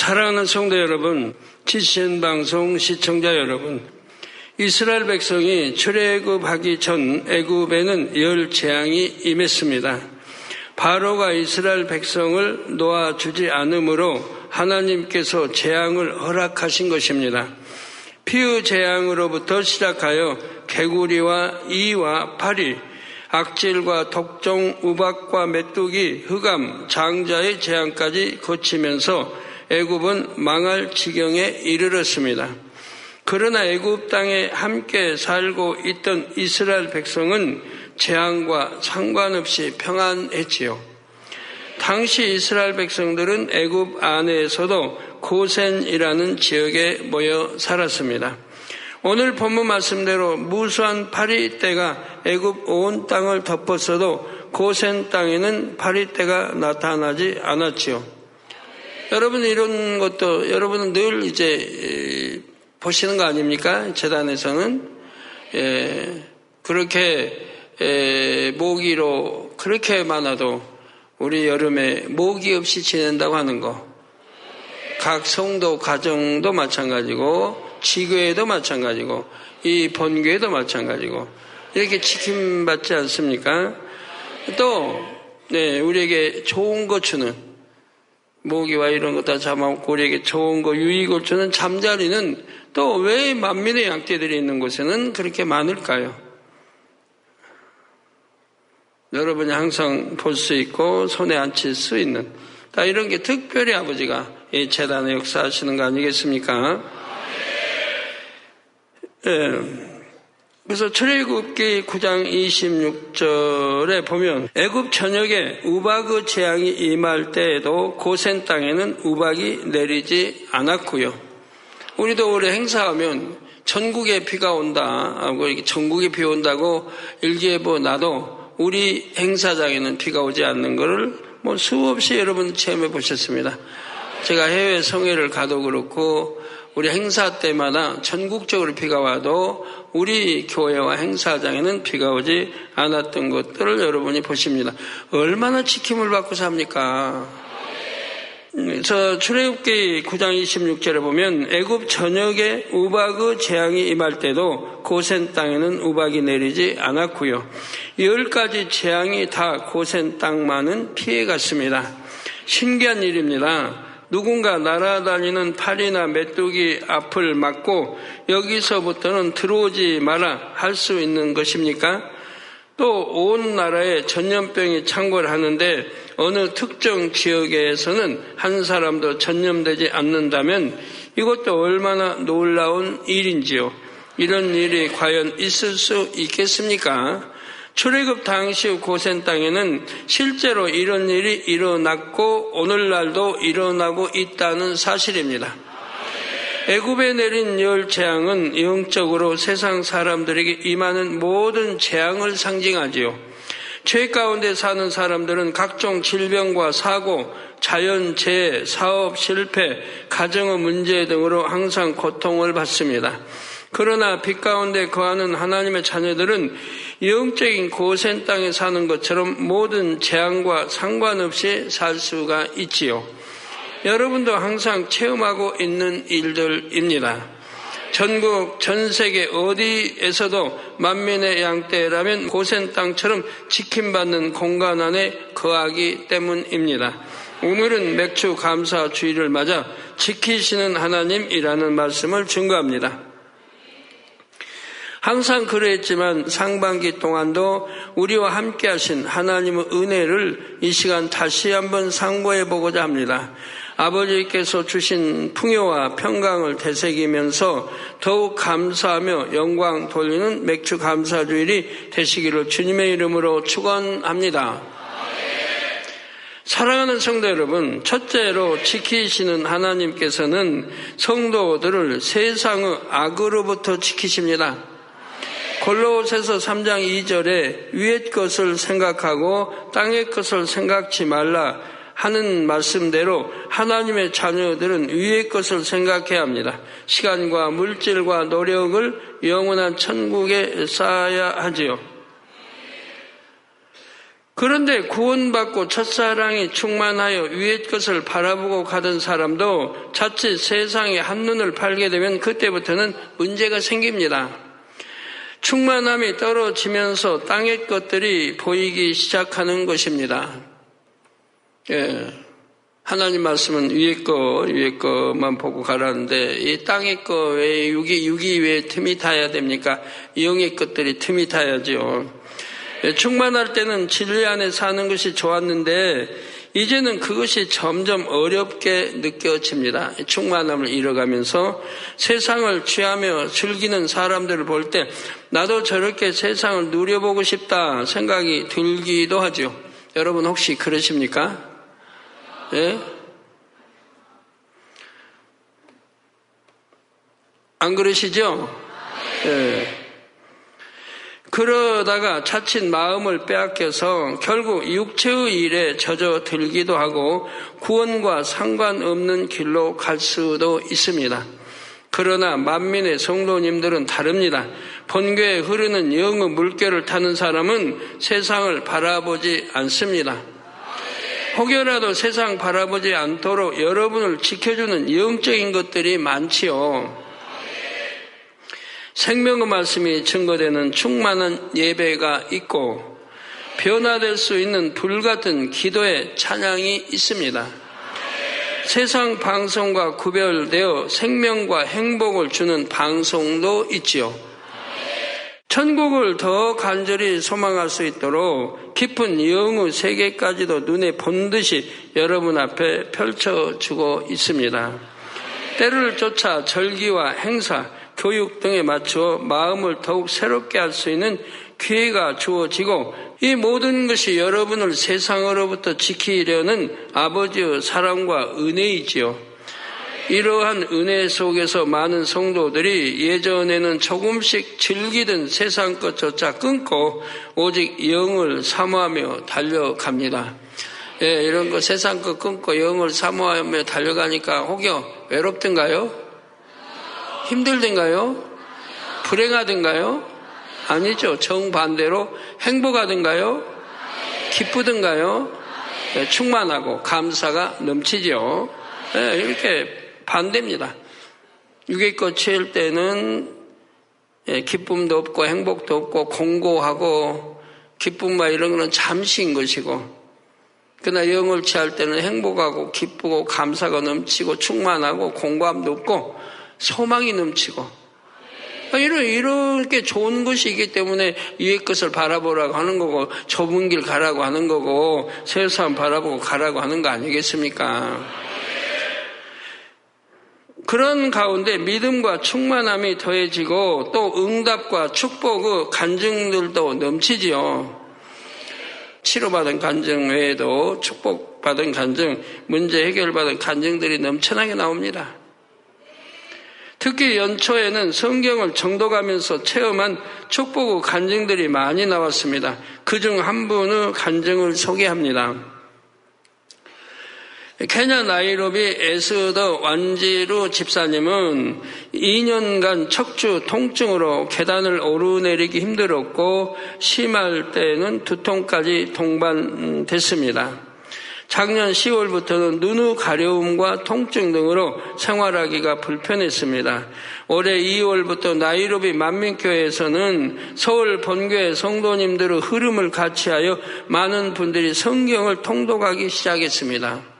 사랑하는 성도 여러분, 지신 방송 시청자 여러분, 이스라엘 백성이 출애굽하기 전 애굽에는 열 재앙이 임했습니다. 바로가 이스라엘 백성을 놓아주지 않으므로 하나님께서 재앙을 허락하신 것입니다. 피의 재앙으로부터 시작하여 개구리와 이와 파리, 악질과 독종, 우박과 메뚜기, 흑암, 장자의 재앙까지 거치면서 애굽은 망할 지경에 이르렀습니다. 그러나 애굽 땅에 함께 살고 있던 이스라엘 백성은 재앙과 상관없이 평안했지요. 당시 이스라엘 백성들은 애굽 안에서도 고센이라는 지역에 모여 살았습니다. 오늘 본문 말씀대로 무수한 파리떼가 애굽 온 땅을 덮었어도 고센 땅에는 파리떼가 나타나지 않았지요. 여러분 이런 것도 여러분은 늘 이제 보시는 거 아닙니까? 재단에서는 예, 그렇게 예, 모기로 그렇게 많아도 우리 여름에 모기 없이 지낸다고 하는 거. 각 성도 가정도 마찬가지고 지교에도 마찬가지고 이 본교에도 마찬가지고 이렇게 지킴받지 않습니까? 또 네, 우리에게 좋은 거 주는 모기와 이런 거다 잡아먹고 우리에게 좋은 거 유익을 주는 잠자리는 또 왜 만민의 양떼들이 있는 곳에는 그렇게 많을까요? 여러분이 항상 볼 수 있고 손에 앉힐 수 있는 다 이런 게 특별히 아버지가 이 재단의 역사하시는 거 아니겠습니까? 예. 그래서 출애굽기 9장 26절에 보면 애굽 전역에 우박의 재앙이 임할 때에도 고센 땅에는 우박이 내리지 않았고요. 우리도 올해 행사하면 전국에 비가 온다 하고 이렇게 전국에 비 온다고 일기예보 나도 우리 행사장에는 비가 오지 않는 것을 뭐 수없이 여러분 체험해 보셨습니다. 제가 해외 성회를 가도 그렇고 우리 행사 때마다 전국적으로 비가 와도 우리 교회와 행사장에는 비가 오지 않았던 것들을 여러분이 보십니다. 얼마나 지킴을 받고 삽니까? 저 출애굽기 9장 26절에 보면 애굽 전역에 우박의 재앙이 임할 때도 고센 땅에는 우박이 내리지 않았고요. 열 가지 재앙이 다 고센 땅만은 피해갔습니다. 신기한 일입니다. 누군가 날아다니는 팔이나 메뚜기 앞을 막고 여기서부터는 들어오지 마라 할 수 있는 것입니까? 또 온 나라에 전염병이 창궐 하는데 어느 특정 지역에서는 한 사람도 전염되지 않는다면 이것도 얼마나 놀라운 일인지요. 이런 일이 과연 있을 수 있겠습니까? 출애굽 당시 고센 땅에는 실제로 이런 일이 일어났고 오늘날도 일어나고 있다는 사실입니다. 애굽에 내린 열 재앙은 영적으로 세상 사람들에게 임하는 모든 재앙을 상징하지요. 죄 가운데 사는 사람들은 각종 질병과 사고, 자연재해, 사업 실패, 가정의 문제 등으로 항상 고통을 받습니다. 그러나 빛 가운데 거하는 하나님의 자녀들은 영적인 고센 땅에 사는 것처럼 모든 재앙과 상관없이 살 수가 있지요. 여러분도 항상 체험하고 있는 일들입니다. 전국, 전 세계 어디에서도 만민의 양떼라면 고센 땅처럼 지킴받는 공간 안에 거하기 때문입니다. 오늘은 맥주 감사 주의를 맞아 지키시는 하나님이라는 말씀을 증거합니다. 항상 그랬지만 상반기 동안도 우리와 함께 하신 하나님의 은혜를 이 시간 다시 한번 상고해 보고자 합니다. 아버지께서 주신 풍요와 평강을 되새기면서 더욱 감사하며 영광 돌리는 맥주 감사주일이 되시기를 주님의 이름으로 축원합니다. 사랑하는 성도 여러분, 첫째로 지키시는 하나님께서는 성도들을 세상의 악으로부터 지키십니다. 골로새서 3장 2절에 위의 것을 생각하고 땅의 것을 생각지 말라 하는 말씀대로 하나님의 자녀들은 위의 것을 생각해야 합니다. 시간과 물질과 노력을 영원한 천국에 쌓아야 하지요. 그런데 구원받고 첫사랑이 충만하여 위의 것을 바라보고 가던 사람도 자칫 세상에 한눈을 팔게 되면 그때부터는 문제가 생깁니다. 충만함이 떨어지면서 땅의 것들이 보이기 시작하는 것입니다. 예. 하나님 말씀은 위에 거, 위에 거만 보고 가라는데, 이 땅의 거 외에 육이, 육이 왜 틈이 타야 됩니까? 영의 것들이 틈이 타야죠. 예, 충만할 때는 진리 안에 사는 것이 좋았는데, 이제는 그것이 점점 어렵게 느껴집니다. 충만함을 잃어가면서 세상을 취하며 즐기는 사람들을 볼 때, 나도 저렇게 세상을 누려보고 싶다 생각이 들기도 하죠. 여러분 혹시 그러십니까? 예? 안 그러시죠? 예. 그러다가 자칫 마음을 빼앗겨서 결국 육체의 일에 젖어 들기도 하고 구원과 상관없는 길로 갈 수도 있습니다. 그러나 만민의 성도님들은 다릅니다. 본교에 흐르는 영의 물결을 타는 사람은 세상을 바라보지 않습니다. 혹여라도 세상 바라보지 않도록 여러분을 지켜주는 영적인 것들이 많지요. 생명의 말씀이 증거되는 충만한 예배가 있고 변화될 수 있는 불같은 기도의 찬양이 있습니다. 세상 방송과 구별되어 생명과 행복을 주는 방송도 있지요. 천국을 더 간절히 소망할 수 있도록 깊은 영의 세계까지도 눈에 본 듯이 여러분 앞에 펼쳐주고 있습니다. 때를 쫓아 절기와 행사, 교육 등에 맞춰 마음을 더욱 새롭게 할 수 있는 기회가 주어지고 이 모든 것이 여러분을 세상으로부터 지키려는 아버지의 사랑과 은혜이지요. 이러한 은혜 속에서 많은 성도들이 예전에는 조금씩 즐기던 세상 것조차 끊고 오직 영을 사모하며 달려갑니다. 예, 이런 거 세상 것 끊고 영을 사모하며 달려가니까 혹여 외롭던가요? 힘들던가요? 불행하던가요? 아니죠. 정반대로 행복하던가요? 기쁘던가요? 예, 충만하고 감사가 넘치죠. 예, 이렇게 반대입니다. 육의 꽃일 때는 예, 기쁨도 없고 행복도 없고 공고하고 기쁨과 이런 것은 잠시인 것이고 그러나 영을 취할 때는 행복하고 기쁘고 감사가 넘치고 충만하고 공고함도 없고 소망이 넘치고 이런, 이렇게 좋은 것이기 때문에 위의 것을 바라보라고 하는 거고 좁은 길 가라고 하는 거고 세상 바라보고 가라고 하는 거 아니겠습니까? 그런 가운데 믿음과 충만함이 더해지고 또 응답과 축복의 간증들도 넘치지요. 치료받은 간증 외에도 축복받은 간증, 문제 해결받은 간증들이 넘쳐나게 나옵니다. 특히 연초에는 성경을 정독하면서 체험한 축복의 간증들이 많이 나왔습니다. 그 중 한 분의 간증을 소개합니다. 케냐 나이로비 에스더 완지루 집사님은 2년간 척추 통증으로 계단을 오르내리기 힘들었고 심할 때는 두통까지 동반됐습니다. 작년 10월부터는 눈의 가려움과 통증 등으로 생활하기가 불편했습니다. 올해 2월부터 나이로비 만민교회에서는 서울 본교회 성도님들의 흐름을 같이하여 많은 분들이 성경을 통독하기 시작했습니다.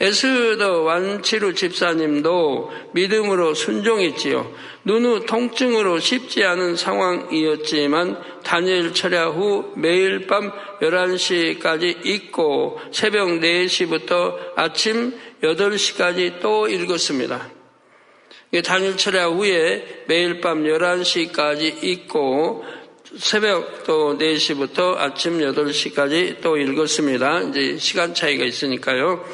에스더 완치루 집사님도 믿음으로 순종했지요. 눈의 통증으로 쉽지 않은 상황이었지만 단일 철야 후 매일 밤 11시까지 읽고 새벽 4시부터 아침 8시까지 또 읽었습니다. 단일 철야 후에 매일 밤 11시까지 읽고 새벽 또 4시부터 아침 8시까지 또 읽었습니다. 이제 시간 차이가 있으니까요.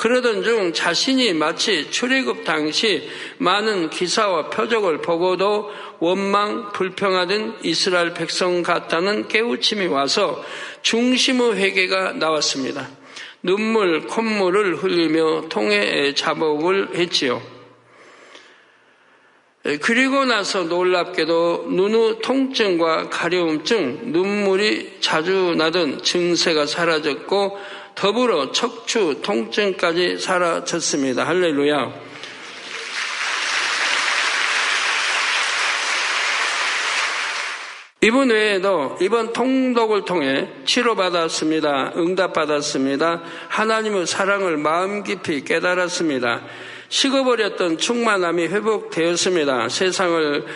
그러던 중 자신이 마치 출애굽 당시 많은 기사와 표적을 보고도 원망 불평하던 이스라엘 백성 같다는 깨우침이 와서 중심의 회개가 나왔습니다. 눈물, 콧물을 흘리며 통해 자복을 했지요. 그리고 나서 놀랍게도 눈의 통증과 가려움증, 눈물이 자주 나던 증세가 사라졌고 더불어 척추 통증까지 사라졌습니다. 할렐루야. 이번 외에도 이번 통독을 통해 치료받았습니다. 응답받았습니다. 하나님의 사랑을 마음 깊이 깨달았습니다. 식어버렸던 충만함이 회복되었습니다. 세상을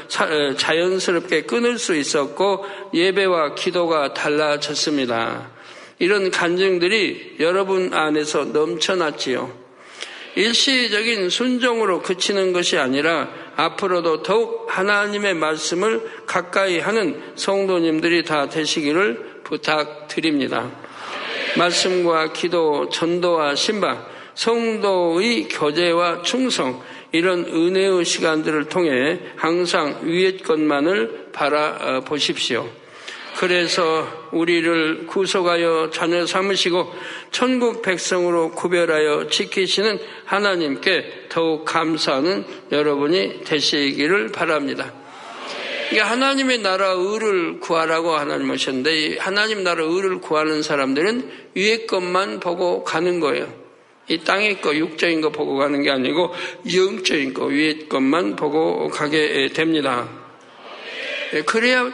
자연스럽게 끊을 수 있었고 예배와 기도가 달라졌습니다. 이런 간증들이 여러분 안에서 넘쳐났지요. 일시적인 순종으로 그치는 것이 아니라 앞으로도 더욱 하나님의 말씀을 가까이 하는 성도님들이 다 되시기를 부탁드립니다. 말씀과 기도, 전도와 신방, 성도의 교제와 충성, 이런 은혜의 시간들을 통해 항상 위의 것만을 바라보십시오. 그래서 우리를 구속하여 자녀 삼으시고 천국 백성으로 구별하여 지키시는 하나님께 더욱 감사하는 여러분이 되시기를 바랍니다. 이게 하나님의 나라 의를 구하라고 하나님 하셨는데 하나님 나라 의를 구하는 사람들은 위의 것만 보고 가는 거예요. 이 땅의 거, 육적인 거 보고 가는 게 아니고 영적인 거, 위의 것만 보고 가게 됩니다. 그래야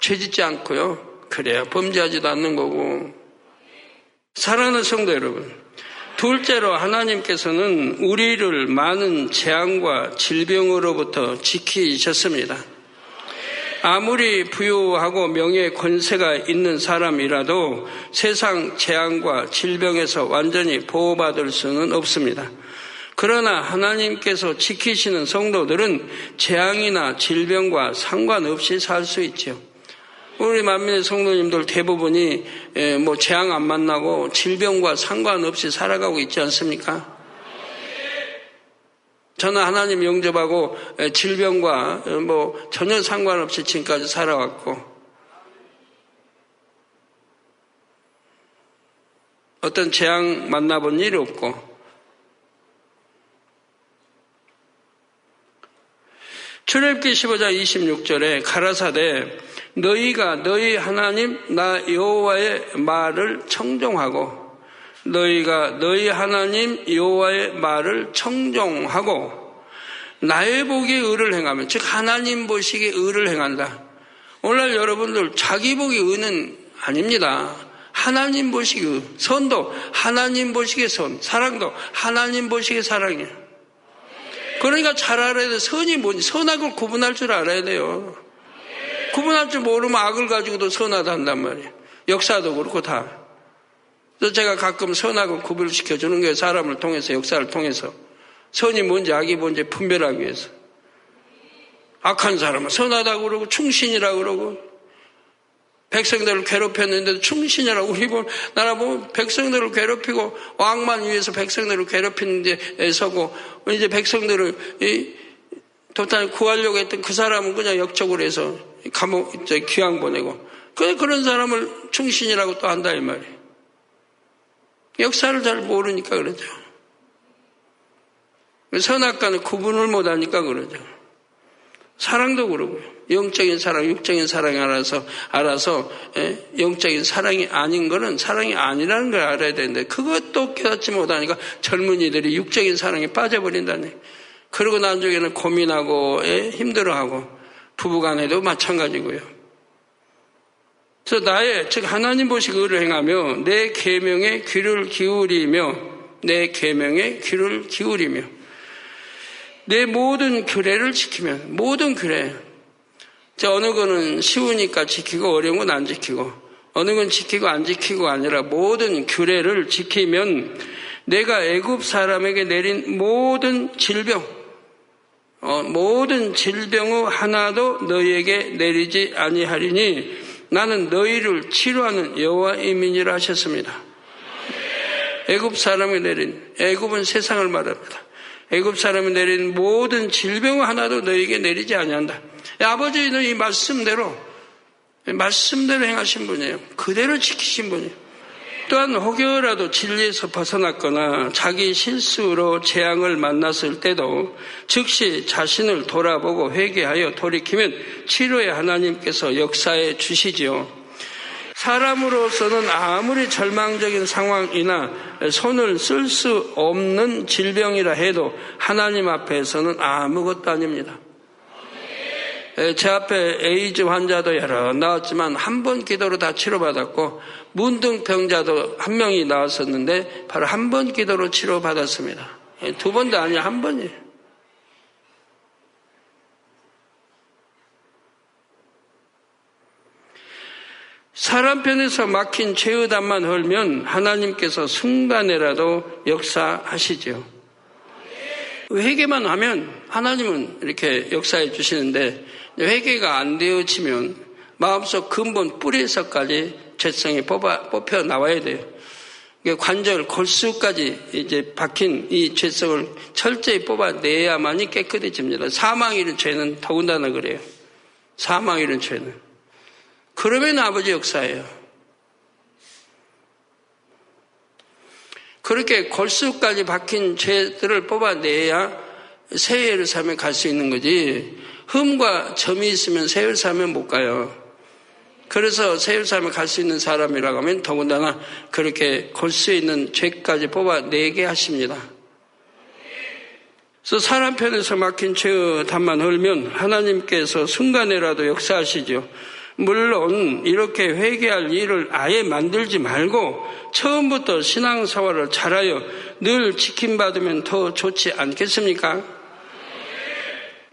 죄짓지 않고요. 그래야 범죄하지도 않는 거고. 사랑하는 성도 여러분. 둘째로 하나님께서는 우리를 많은 재앙과 질병으로부터 지키셨습니다. 아무리 부유하고 명예 권세가 있는 사람이라도 세상 재앙과 질병에서 완전히 보호받을 수는 없습니다. 그러나 하나님께서 지키시는 성도들은 재앙이나 질병과 상관없이 살 수 있죠. 우리 만민의 성도님들 대부분이 뭐 재앙 안 만나고 질병과 상관없이 살아가고 있지 않습니까? 저는 하나님 영접하고 질병과 뭐 전혀 상관없이 지금까지 살아왔고 어떤 재앙 만나본 일이 없고 출애굽기 15장 26절에 가라사대 너희가 너희 하나님 나 여호와의 말을 청종하고 너희가 너희 하나님 여호와의 말을 청종하고 나의 복에 의를 행하면 즉 하나님 보시기에 의를 행한다. 오늘 여러분들 자기 복이 의는 아닙니다. 하나님 보시기 선도 하나님 보시기에 선 사랑도 하나님 보시기에 사랑이에요. 그러니까 잘 알아야 돼. 선이 뭔지 선악을 구분할 줄 알아야 돼요. 구분할 줄 모르면 악을 가지고도 선하다 한단 말이에요. 역사도 그렇고 다. 그래서 제가 가끔 선악을 구별시켜 주는 게 사람을 통해서 역사를 통해서 선이 뭔지 악이 뭔지 분별하기 위해서. 악한 사람은 선하다고 그러고 충신이라고 그러고 백성들을 괴롭혔는데도 충신이라고 우리 보면 나라 보면 백성들을 괴롭히고 왕만 위해서 백성들을 괴롭히는 데 서고 이제 백성들을 도탄 구하려고 했던 그 사람은 그냥 역적으로 해서 감옥, 귀양 보내고. 그래, 그런 사람을 충신이라고 또 한다, 이 말이에요. 역사를 잘 모르니까 그러죠. 선악과는 구분을 못하니까 그러죠. 사랑도 그러고요. 영적인 사랑, 육적인 사랑이 알아서, 알아서, 예? 영적인 사랑이 아닌 거는 사랑이 아니라는 걸 알아야 되는데, 그것도 깨닫지 못하니까 젊은이들이 육적인 사랑에 빠져버린다네. 그러고 나중에는 고민하고, 예? 힘들어하고, 부부간에도 마찬가지고요. 그래서 나의 즉 하나님 보시기 의를 행하며 내 계명에 귀를 기울이며 내 계명에 귀를 기울이며 내 모든 규례를 지키면 모든 규례 자, 어느 거는 쉬우니까 지키고 어려운 건 안 지키고 어느 건 지키고 안 지키고 아니라 모든 규례를 지키면 내가 애굽 사람에게 내린 모든 질병 어, 모든 질병의 하나도 너희에게 내리지 아니하리니 나는 너희를 치료하는 여호와이민이라 하셨습니다. 애굽 사람이 내린 애굽은 세상을 말합니다. 애굽 사람이 내린 모든 질병 하나도 너희에게 내리지 아니한다. 아버지는 이 말씀대로 말씀대로 행하신 분이에요. 그대로 지키신 분이에요. 또한 혹여라도 진리에서 벗어났거나 자기 실수로 재앙을 만났을 때도 즉시 자신을 돌아보고 회개하여 돌이키면 치료의 하나님께서 역사해 주시지요. 사람으로서는 아무리 절망적인 상황이나 손을 쓸 수 없는 질병이라 해도 하나님 앞에서는 아무것도 아닙니다. 제 앞에 에이즈 환자도 여러 나왔지만 한 번 기도로 다 치료받았고 문둥병자도 한 명이 나왔었는데 바로 한 번 기도로 치료받았습니다. 두 번도 아니야 한 번이에요. 사람 편에서 막힌 죄의담만 헐면 하나님께서 순간에라도 역사하시죠. 회개만 하면 하나님은 이렇게 역사해 주시는데 회개가 안 되어지면 마음속 근본 뿌리에서까지 죄성이 뽑아, 뽑혀 나와야 돼요. 관절, 골수까지 이제 박힌 이 죄성을 철저히 뽑아내야만이 깨끗해집니다. 사망이는 죄는 더군다나 그래요. 사망이는 죄는. 그러면 아버지 역사예요. 그렇게 골수까지 박힌 죄들을 뽑아내야 새 예루살렘에 갈 수 있는 거지. 흠과 점이 있으면 새 예루살렘에 못 가요. 그래서 세율사람에 갈수 있는 사람이라고 하면 더군다나 그렇게 골수에 있는 죄까지 뽑아내게 하십니다. 그래서 사람 편에서 막힌 죄의 담만 흘면 하나님께서 순간에라도 역사하시죠. 물론 이렇게 회개할 일을 아예 만들지 말고 처음부터 신앙사활을 잘하여 늘 지킴받으면 더 좋지 않겠습니까?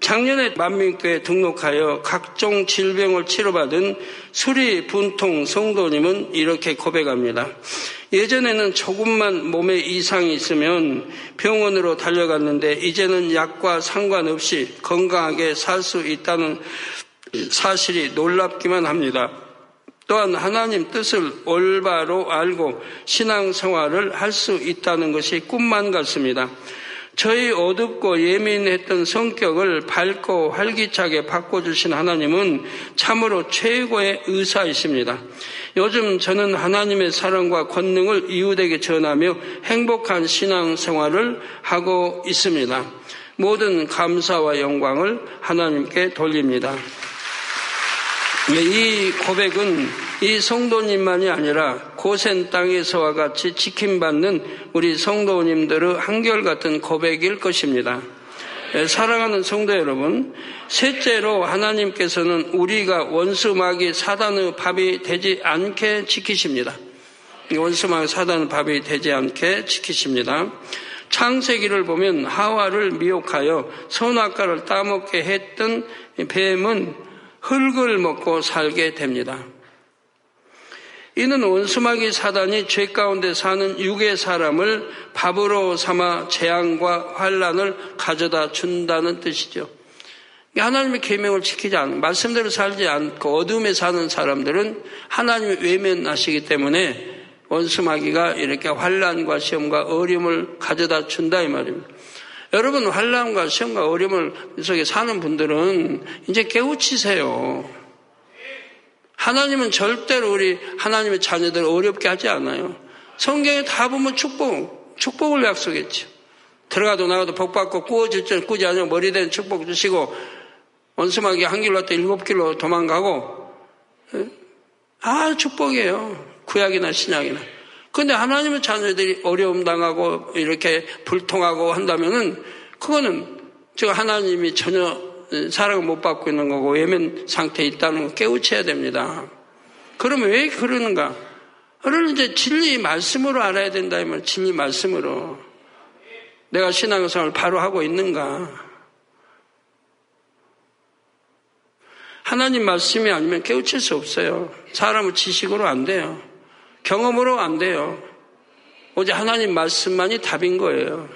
작년에 만민교에 등록하여 각종 질병을 치료받은 수리 분통 성도님은 이렇게 고백합니다. 예전에는 조금만 몸에 이상이 있으면 병원으로 달려갔는데 이제는 약과 상관없이 건강하게 살 수 있다는 사실이 놀랍기만 합니다. 또한 하나님 뜻을 올바로 알고 신앙생활을 할 수 있다는 것이 꿈만 같습니다. 저희 어둡고 예민했던 성격을 밝고 활기차게 바꿔주신 하나님은 참으로 최고의 의사이십니다. 요즘 저는 하나님의 사랑과 권능을 이웃에게 전하며 행복한 신앙 생활을 하고 있습니다. 모든 감사와 영광을 하나님께 돌립니다. 이 고백은 이 성도님만이 아니라 고센 땅에서와 같이 지킴받는 우리 성도님들의 한결같은 고백일 것입니다. 예, 사랑하는 성도 여러분, 셋째로 하나님께서는 우리가 원수마귀 사단의 밥이 되지 않게 지키십니다. 원수마귀 사단의 밥이 되지 않게 지키십니다. 창세기를 보면 하와를 미혹하여 선악과를 따먹게 했던 뱀은 흙을 먹고 살게 됩니다. 이는 원수마귀 사단이 죄 가운데 사는 육의 사람을 밥으로 삼아 재앙과 환란을 가져다 준다는 뜻이죠. 하나님의 계명을 지키지 않고 말씀대로 살지 않고 어둠에 사는 사람들은 하나님이 외면하시기 때문에 원수마귀가 이렇게 환란과 시험과 어려움을 가져다 준다 이 말입니다. 여러분 환란과 시험과 어려움을 속에 사는 분들은 이제 깨우치세요. 하나님은 절대로 우리 하나님의 자녀들을 어렵게 하지 않아요. 성경에 다 보면 축복, 축복을 약속했죠. 들어가도 나가도 복 받고 꾸어질 줄 꾸지 않으면 머리 된 축복 주시고 원수마귀 한 길로 왔다 일곱 길로 도망가고 예? 아 축복이에요. 구약이나 신약이나. 근데 하나님의 자녀들이 어려움 당하고 이렇게 불통하고 한다면은 그거는 제가 하나님이 전혀 사랑을 못 받고 있는 거고 외면 상태에 있다는 거 깨우쳐야 됩니다. 그러면 왜 그러는가? 그러는 이제 진리 말씀으로 알아야 된다 이 말, 진리 말씀으로. 내가 신앙생활을 바로 하고 있는가? 하나님 말씀이 아니면 깨우칠 수 없어요. 사람은 지식으로 안 돼요. 경험으로 안 돼요. 오직 하나님 말씀만이 답인 거예요.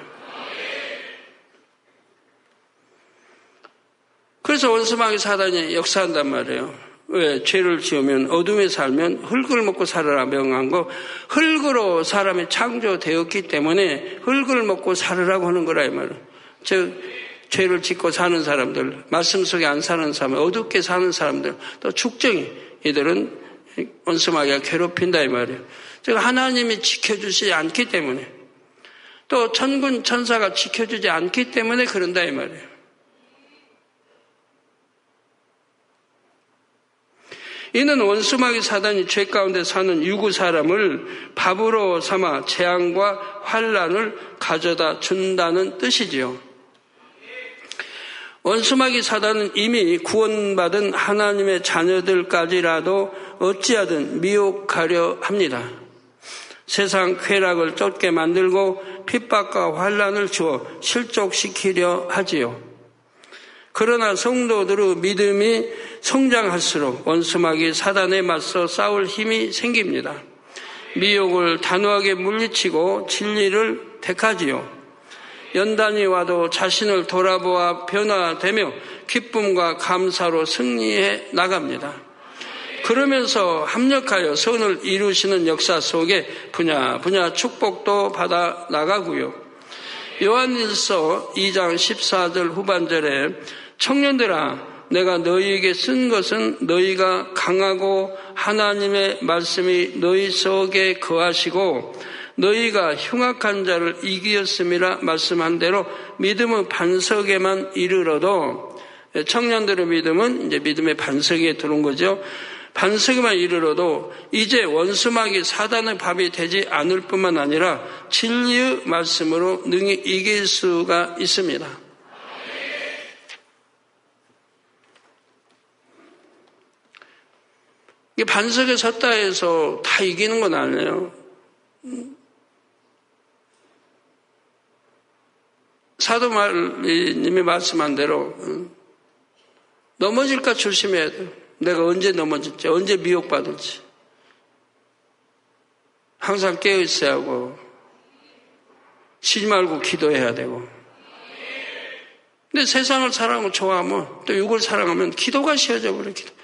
그래서 원수마귀 사단이 역사한단 말이에요. 왜? 죄를 지으면 어둠에 살면 흙을 먹고 살아라 명한 거 흙으로 사람이 창조되었기 때문에 흙을 먹고 살으라고 하는 거라 이 말이에요. 즉 죄를 짓고 사는 사람들, 말씀 속에 안 사는 사람, 어둡게 사는 사람들, 또 축정이 이들은 원수마귀가 괴롭힌다 이 말이에요. 즉 하나님이 지켜주지 않기 때문에 또 천군 천사가 지켜주지 않기 때문에 그런다 이 말이에요. 이는 원수마귀 사단이 죄 가운데 사는 유구 사람을 밥으로 삼아 재앙과 환란을 가져다 준다는 뜻이지요. 원수마귀 사단은 이미 구원받은 하나님의 자녀들까지라도 어찌하든 미혹하려 합니다. 세상 쾌락을 쫓게 만들고 핍박과 환란을 주어 실족시키려 하지요. 그러나 성도들의 믿음이 성장할수록 원수마귀 사단에 맞서 싸울 힘이 생깁니다. 미혹을 단호하게 물리치고 진리를 택하지요. 연단이 와도 자신을 돌아보아 변화되며 기쁨과 감사로 승리해 나갑니다. 그러면서 합력하여 선을 이루시는 역사 속에 분야 분야 축복도 받아 나가고요. 요한일서 2장 14절 후반절에 청년들아 내가 너희에게 쓴 것은 너희가 강하고 하나님의 말씀이 너희 속에 거하시고 너희가 흉악한 자를 이기었음이라 말씀한 대로 믿음의 반석에만 이르러도 청년들의 믿음은 이제 믿음의 반석에 들어온 거죠. 반석에만 이르러도 이제 원수막이 사단의 밥이 되지 않을 뿐만 아니라 진리의 말씀으로 능히 이길 수가 있습니다. 이 반석에 섰다 해서 다 이기는 건 아니에요. 사도 말님이 말씀한 대로 넘어질까 조심해야 돼요. 내가 언제 넘어질지, 언제 미혹받을지. 항상 깨어 있어야 하고, 쉬지 말고 기도해야 되고. 근데 세상을 사랑하고 좋아하면, 또 육을 사랑하면 기도가 쉬어져 버려, 기도.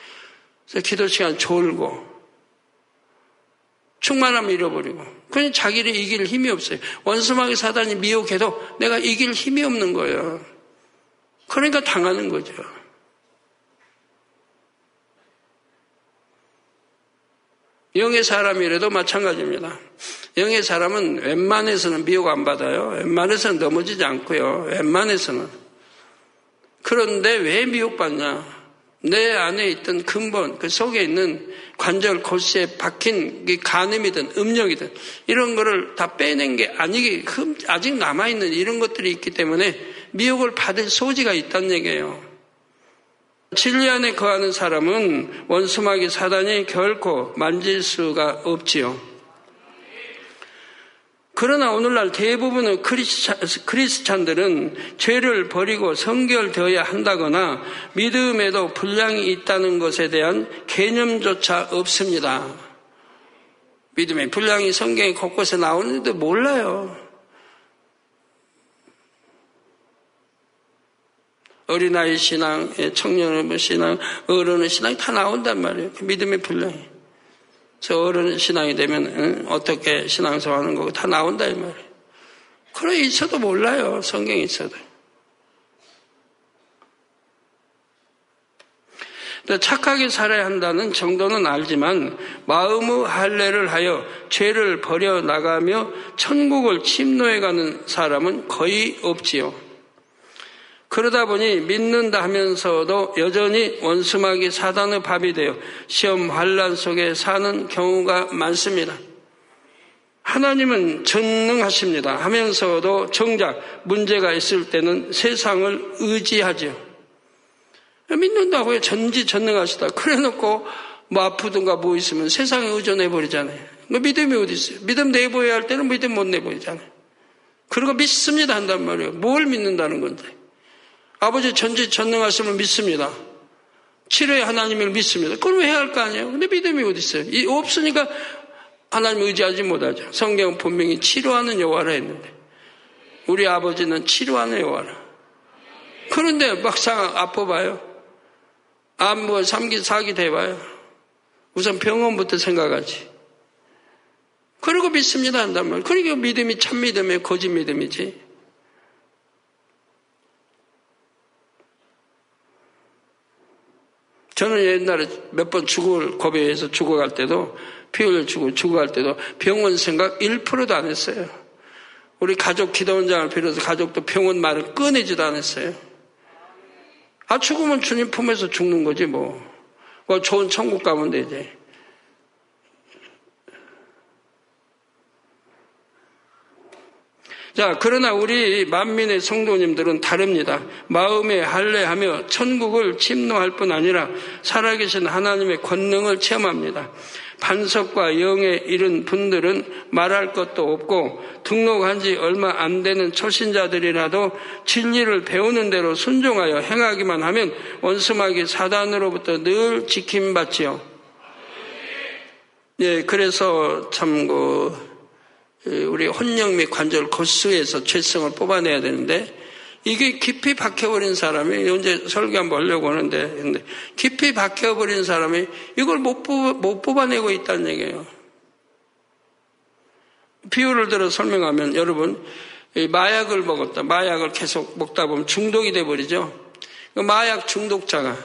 그래서 기도 시간 졸고, 충만함 잃어버리고, 그냥 자기를 이길 힘이 없어요. 원수막이 사단이 미혹해도 내가 이길 힘이 없는 거예요. 그러니까 당하는 거죠. 영의 사람이라도 마찬가지입니다. 영의 사람은 웬만해서는 미혹 안 받아요. 웬만해서는 넘어지지 않고요. 웬만해서는. 그런데 왜 미혹받냐? 내 안에 있던 근본, 그 속에 있는 관절 골수에 박힌 간음이든 음력이든 이런 거를 다 빼낸 게 아니게 아직 남아 있는 이런 것들이 있기 때문에 미혹을 받을 소지가 있다는 얘기예요. 진리 안에 거하는 사람은 원수마귀 사단이 결코 만질 수가 없지요. 그러나 오늘날 대부분의 크리스찬, 들은 죄를 버리고 성결되어야 한다거나 믿음에도 분량이 있다는 것에 대한 개념조차 없습니다. 믿음의 분량이 성경에 곳곳에 나오는데 몰라요. 어린아이 신앙, 청년 신앙, 어른의 신앙이 다 나온단 말이에요. 믿음의 분량이. 저 어른 신앙이 되면 응? 어떻게 신앙생활하는 거고 다 나온다 이 말이에요. 그래 있어도 몰라요. 성경에 있어도. 착하게 살아야 한다는 정도는 알지만 마음의 할례를 하여 죄를 버려 나가며 천국을 침노해 가는 사람은 거의 없지요. 그러다 보니 믿는다 하면서도 여전히 원수막이 사단의 밥이 되어 시험 환란 속에 사는 경우가 많습니다. 하나님은 전능하십니다. 하면서도 정작 문제가 있을 때는 세상을 의지하죠. 믿는다고요. 전지전능하시다. 그래 놓고 뭐 아프든가 뭐 있으면 세상에 의존해 버리잖아요. 뭐 믿음이 어디 있어요? 믿음 내보여야 할 때는 믿음 못 내보이잖아요. 그리고 믿습니다 한단 말이에요. 뭘 믿는다는 건데. 아버지 전지 전능하심을 믿습니다. 치료의 하나님을 믿습니다. 그럼 해야 할 거 아니에요? 근데 믿음이 어디 있어요? 이 없으니까 하나님 의지하지 못하죠. 성경은 분명히 치료하는 여호와라 했는데 우리 아버지는 치료하는 여호와라. 그런데 막상 아파봐요. 암뭐 3기 4기 돼봐요. 우선 병원부터 생각하지. 그리고 믿습니다 말이에요. 그러니까 믿음이 참 믿음이에요. 거짓 믿음이지. 저는 옛날에 몇 번 죽을 고비에서 죽어갈 때도 피 흘려 죽고 죽어갈 때도 병원 생각 1%도 안 했어요. 우리 가족 기도원장을 빌어서 가족도 병원 말을 꺼내지도 않았어요. 아 죽으면 주님 품에서 죽는 거지 뭐. 뭐 좋은 천국 가면 되지. 자, 그러나 우리 만민의 성도님들은 다릅니다. 마음에 할례하며 천국을 침노할 뿐 아니라 살아계신 하나님의 권능을 체험합니다. 반석과 영에 이른 분들은 말할 것도 없고 등록한 지 얼마 안 되는 초신자들이라도 진리를 배우는 대로 순종하여 행하기만 하면 원수마귀 사단으로부터 늘 지킴받지요. 예, 그래서 참 그 우리 혼령 및 관절 고수에서 죄성을 뽑아내야 되는데 이게 깊이 박혀버린 사람이 언제 설교 한번 하려고 하는데 깊이 박혀버린 사람이 이걸 못, 뽑아, 못 뽑아내고 있다는 얘기예요. 비유를 들어 설명하면 여러분 마약을 먹었다. 마약을 계속 먹다 보면 중독이 돼 버리죠. 그 마약 중독자가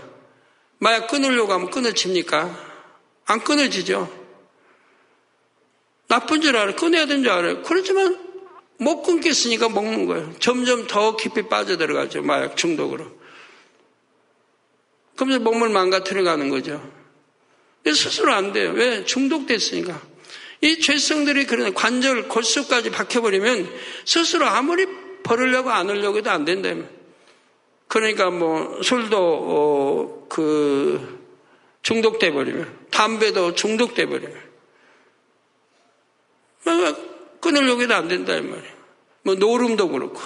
마약 끊으려고 하면 끊어집니까? 안 끊어지죠. 나쁜 줄 알아요. 끊어야 되는 줄 알아요. 그렇지만 못 끊겠으니까 먹는 거예요. 점점 더 깊이 빠져들어가죠. 마약 중독으로. 그러면서 몸을 망가뜨려 가는 거죠. 스스로 안 돼요. 왜? 중독됐으니까. 이 죄성들이 그런 관절, 골수까지 박혀버리면 스스로 아무리 버리려고 안 하려고 해도 안 된다며. 그러니까 뭐 술도 어, 그 중독돼 버리면 담배도 중독돼 버리면 끊으려고 해도 안 된다, 이 말이에요. 뭐, 노름도 그렇고.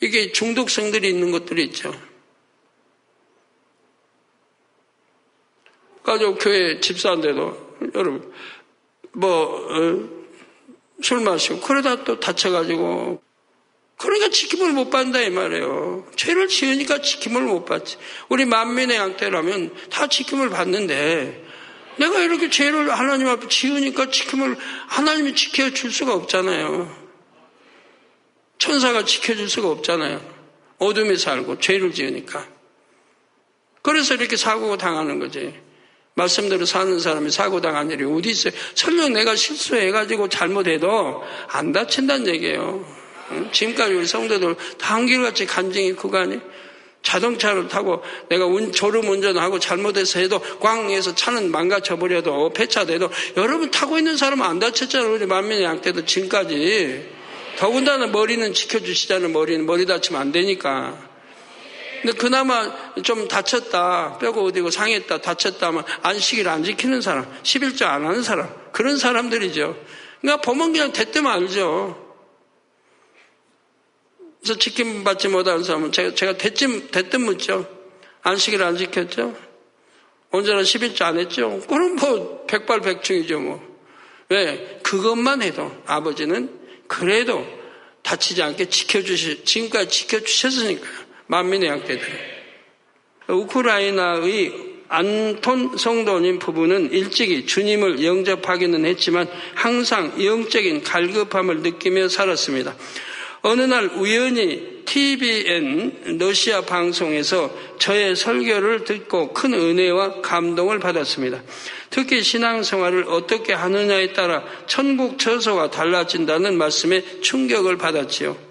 이게 중독성들이 있는 것들이 있죠. 가족 교회 집사인데도, 여러분, 뭐, 어, 술 마시고, 그러다 또 다쳐가지고, 그러니까 지킴을 못 받는다, 이 말이에요. 죄를 지으니까 지킴을 못 받지. 우리 만민의 양떼라면 다 지킴을 받는데, 내가 이렇게 죄를 하나님 앞에 지으니까 지킴을 하나님이 지켜줄 수가 없잖아요. 천사가 지켜줄 수가 없잖아요. 어둠에 살고 죄를 지으니까. 그래서 이렇게 사고가 당하는 거지. 말씀대로 사는 사람이 사고 당한 일이 어디 있어요? 설령 내가 실수해가지고 잘못해도 안 다친다는 얘기예요. 지금까지 우리 성도들 다 한결같이 간증이 그거 자동차를 타고 내가 운, 졸음 운전하고 잘못해서 해도 광에서 차는 망가져 버려도 폐차돼도 여러분 타고 있는 사람은 안 다쳤잖아요. 우리 만민의 양태도 지금까지. 더군다나 머리는 지켜주시잖아요. 머리는 머리 다치면 안 되니까. 근데 그나마 좀 다쳤다, 뼈가 어디고 상했다, 다쳤다 하면 안식일 안 지키는 사람, 11조 안 하는 사람, 그런 사람들이죠. 그러니까 보면 그냥 대뜸 알죠. 그래서 지킴받지 못하는 사람은 제가, 제가 대뜸, 대뜸 묻죠. 안식일 안 지켰죠? 언제나 11조 안 했죠? 그럼 뭐, 백발백중이죠, 뭐. 왜? 그것만 해도 아버지는 그래도 다치지 않게 지켜주시, 지금까지 지켜주셨으니까요. 만민의 양떼들. 우크라이나의 안톤 성도님 부부는 일찍이 주님을 영접하기는 했지만 항상 영적인 갈급함을 느끼며 살았습니다. 어느 날 우연히 TVN 러시아 방송에서 저의 설교를 듣고 큰 은혜와 감동을 받았습니다. 특히 신앙생활을 어떻게 하느냐에 따라 천국 처소가 달라진다는 말씀에 충격을 받았지요.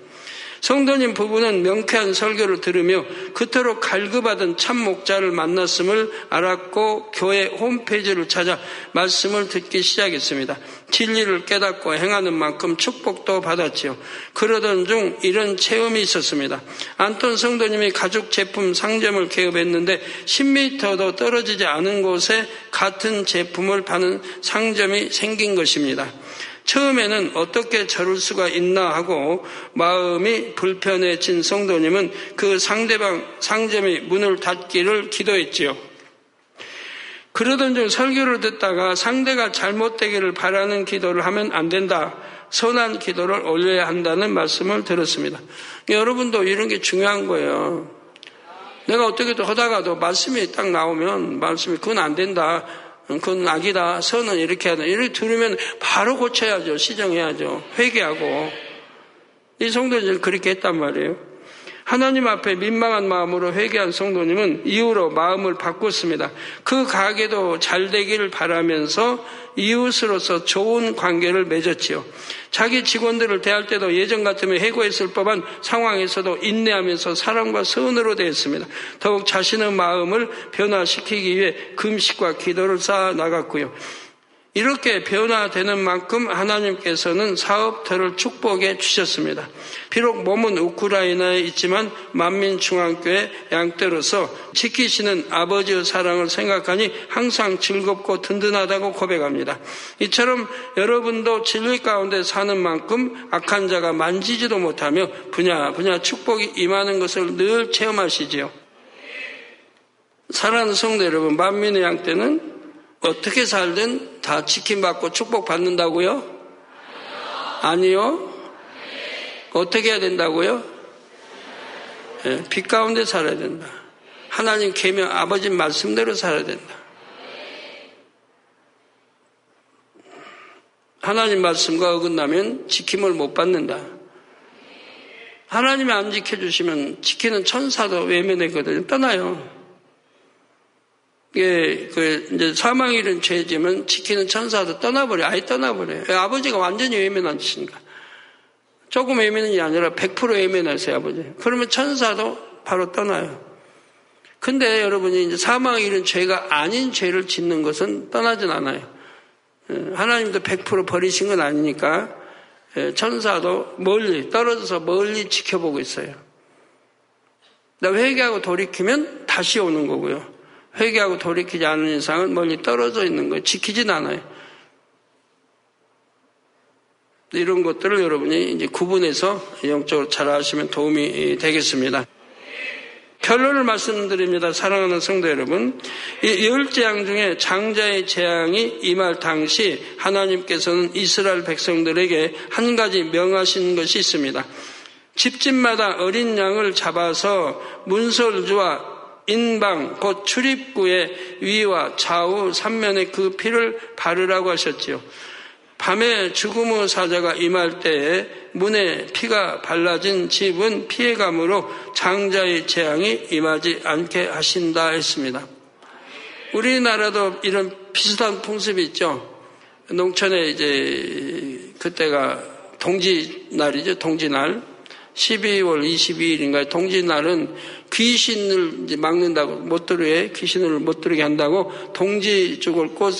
성도님 부부는 명쾌한 설교를 들으며 그토록 갈급하던 참 목자를 만났음을 알았고 교회 홈페이지를 찾아 말씀을 듣기 시작했습니다. 진리를 깨닫고 행하는 만큼 축복도 받았지요. 그러던 중 이런 체험이 있었습니다. 안톤 성도님이 가죽 제품 상점을 개업했는데 10m도 떨어지지 않은 곳에 같은 제품을 파는 상점이 생긴 것입니다. 처음에는 어떻게 저럴 수가 있나 하고 마음이 불편해진 성도님은 그 상대방 상점이 문을 닫기를 기도했지요. 그러던 중 설교를 듣다가 상대가 잘못되기를 바라는 기도를 하면 안 된다. 선한 기도를 올려야 한다는 말씀을 들었습니다. 여러분도 이런 게 중요한 거예요. 내가 어떻게든 하다가도 말씀이 딱 나오면 말씀이 그건 안 된다. 그건 악이다. 선은 이렇게 하다. 이렇게 들으면 바로 고쳐야죠. 시정해야죠. 회개하고. 이 성도들 그렇게 했단 말이에요. 하나님 앞에 민망한 마음으로 회개한 성도님은 이후로 마음을 바꿨습니다. 그 가게도 잘 되기를 바라면서 이웃으로서 좋은 관계를 맺었지요. 자기 직원들을 대할 때도 예전 같으면 해고했을 법한 상황에서도 인내하면서 사랑과 선으로 대했습니다. 더욱 자신의 마음을 변화시키기 위해 금식과 기도를 쌓아 나갔고요. 이렇게 변화되는 만큼 하나님께서는 사업터를 축복해 주셨습니다. 비록 몸은 우크라이나에 있지만 만민중앙교회 양떼로서 지키시는 아버지의 사랑을 생각하니 항상 즐겁고 든든하다고 고백합니다. 이처럼 여러분도 진리 가운데 사는 만큼 악한 자가 만지지도 못하며 분야 분야 축복이 임하는 것을 늘 체험하시지요. 사랑하는 성도 여러분, 만민의 양떼는 어떻게 살든 다 지킴받고 축복받는다고요? 아니요. 어떻게 해야 된다고요? 네, 빛 가운데 살아야 된다. 하나님 계명 아버지 말씀대로 살아야 된다. 하나님 말씀과 어긋나면 지킴을 못 받는다. 하나님이 안 지켜주시면 지키는 천사도 외면했거든요. 떠나요. 예, 그, 이제 사망일은 죄지면 지키는 천사도 떠나버려. 아예 떠나버려요. 아버지가 완전히 외면하시니까. 조금 외면이 아니라 100% 외면하세요, 아버지. 그러면 천사도 바로 떠나요. 근데 여러분이 이제 사망일은 죄가 아닌 죄를 짓는 것은 떠나진 않아요. 예, 하나님도 100% 버리신 건 아니니까 예, 천사도 멀리, 떨어져서 멀리 지켜보고 있어요. 회개하고 돌이키면 다시 오는 거고요. 회개하고 돌이키지 않는 이상은 멀리 떨어져 있는 거예요. 지키진 않아요. 이런 것들을 여러분이 이제 구분해서 영적으로 잘 아시면 도움이 되겠습니다. 결론을 말씀드립니다. 사랑하는 성도 여러분. 이 열 재앙 중에 장자의 재앙이 임할 당시 하나님께서는 이스라엘 백성들에게 한 가지 명하신 것이 있습니다. 집집마다 어린 양을 잡아서 문설주와 인방 곧 출입구의 위와 좌우 삼면에 그 피를 바르라고 하셨지요. 밤에 죽음의 사자가 임할 때에 문에 피가 발라진 집은 피해감으로 장자의 재앙이 임하지 않게 하신다 했습니다. 우리나라도 이런 비슷한 풍습이 있죠. 농촌에 이제 그때가 동지날이죠. 동지날. 12월 22일인가 동지날은 귀신을 막는다고 못 들게 귀신을 못 들게 한다고 동지 쪽을 꽂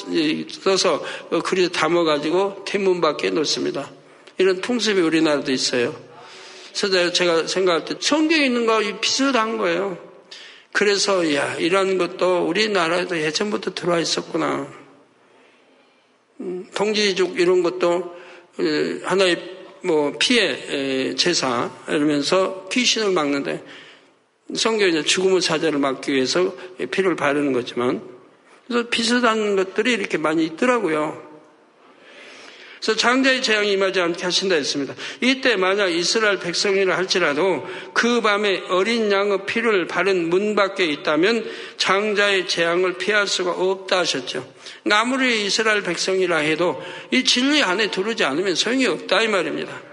써서 그리에 담아가지고天문 밖에 놓습니다. 이런 풍습이 우리나라도 있어요. 그래서 제가 생각할 때 성경에 있는 거와 비슷한 거예요. 그래서 야 이런 것도 우리나라에도 예전부터 들어와 있었구나. 음, 동지족 이런 것도 하나의 뭐 피해 제사 이러면서 귀신을 막는데 성경에 죽음의 사자를 막기 위해서 피를 바르는 거지만 그래서 비슷한 것들이 이렇게 많이 있더라고요. 그래서 장자의 재앙이 임하지 않게 하신다 했습니다. 이때 만약 이스라엘 백성이라 할지라도 그 밤에 어린 양의 피를 바른 문 밖에 있다면 장자의 재앙을 피할 수가 없다 하셨죠. 아무리 이스라엘 백성이라 해도 이 진리 안에 들어오지 않으면 소용이 없다 이 말입니다.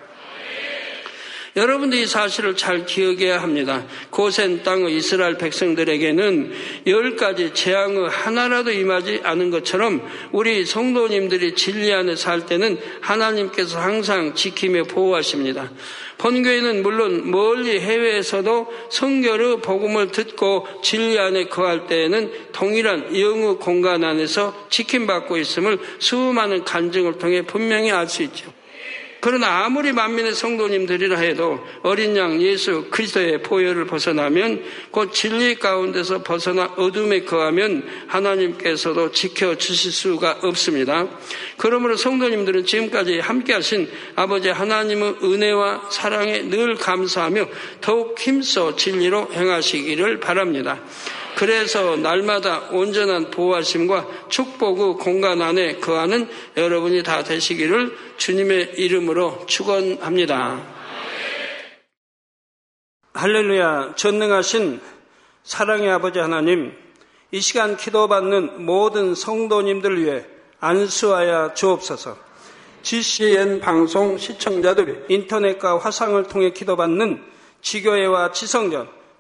여러분들이 이 사실을 잘 기억해야 합니다. 고센 땅의 이스라엘 백성들에게는 열 가지 재앙의 하나라도 임하지 않은 것처럼 우리 성도님들이 진리 안에 살 때는 하나님께서 항상 지키며 보호하십니다. 본교회는 물론 멀리 해외에서도 성결의 복음을 듣고 진리 안에 거할 때에는 동일한 영의 공간 안에서 지킴받고 있음을 수많은 간증을 통해 분명히 알 수 있죠. 그러나 아무리 만민의 성도님들이라 해도 어린 양 예수 그리스도의 보혈을 벗어나면 곧 진리 가운데서 벗어나 어둠에 거하면 하나님께서도 지켜 주실 수가 없습니다. 그러므로 성도님들은 지금까지 함께 하신 아버지 하나님의 은혜와 사랑에 늘 감사하며 더욱 힘써 진리로 행하시기를 바랍니다. 그래서 날마다 온전한 보호하심과 축복의 공간 안에 거하는 여러분이 다 되시기를 주님의 이름으로 축원합니다. 할렐루야 전능하신 사랑의 아버지 하나님 이 시간 기도받는 모든 성도님들 위해 안수하여 주옵소서 GCN 방송 시청자들 인터넷과 화상을 통해 기도받는 지교회와 지성전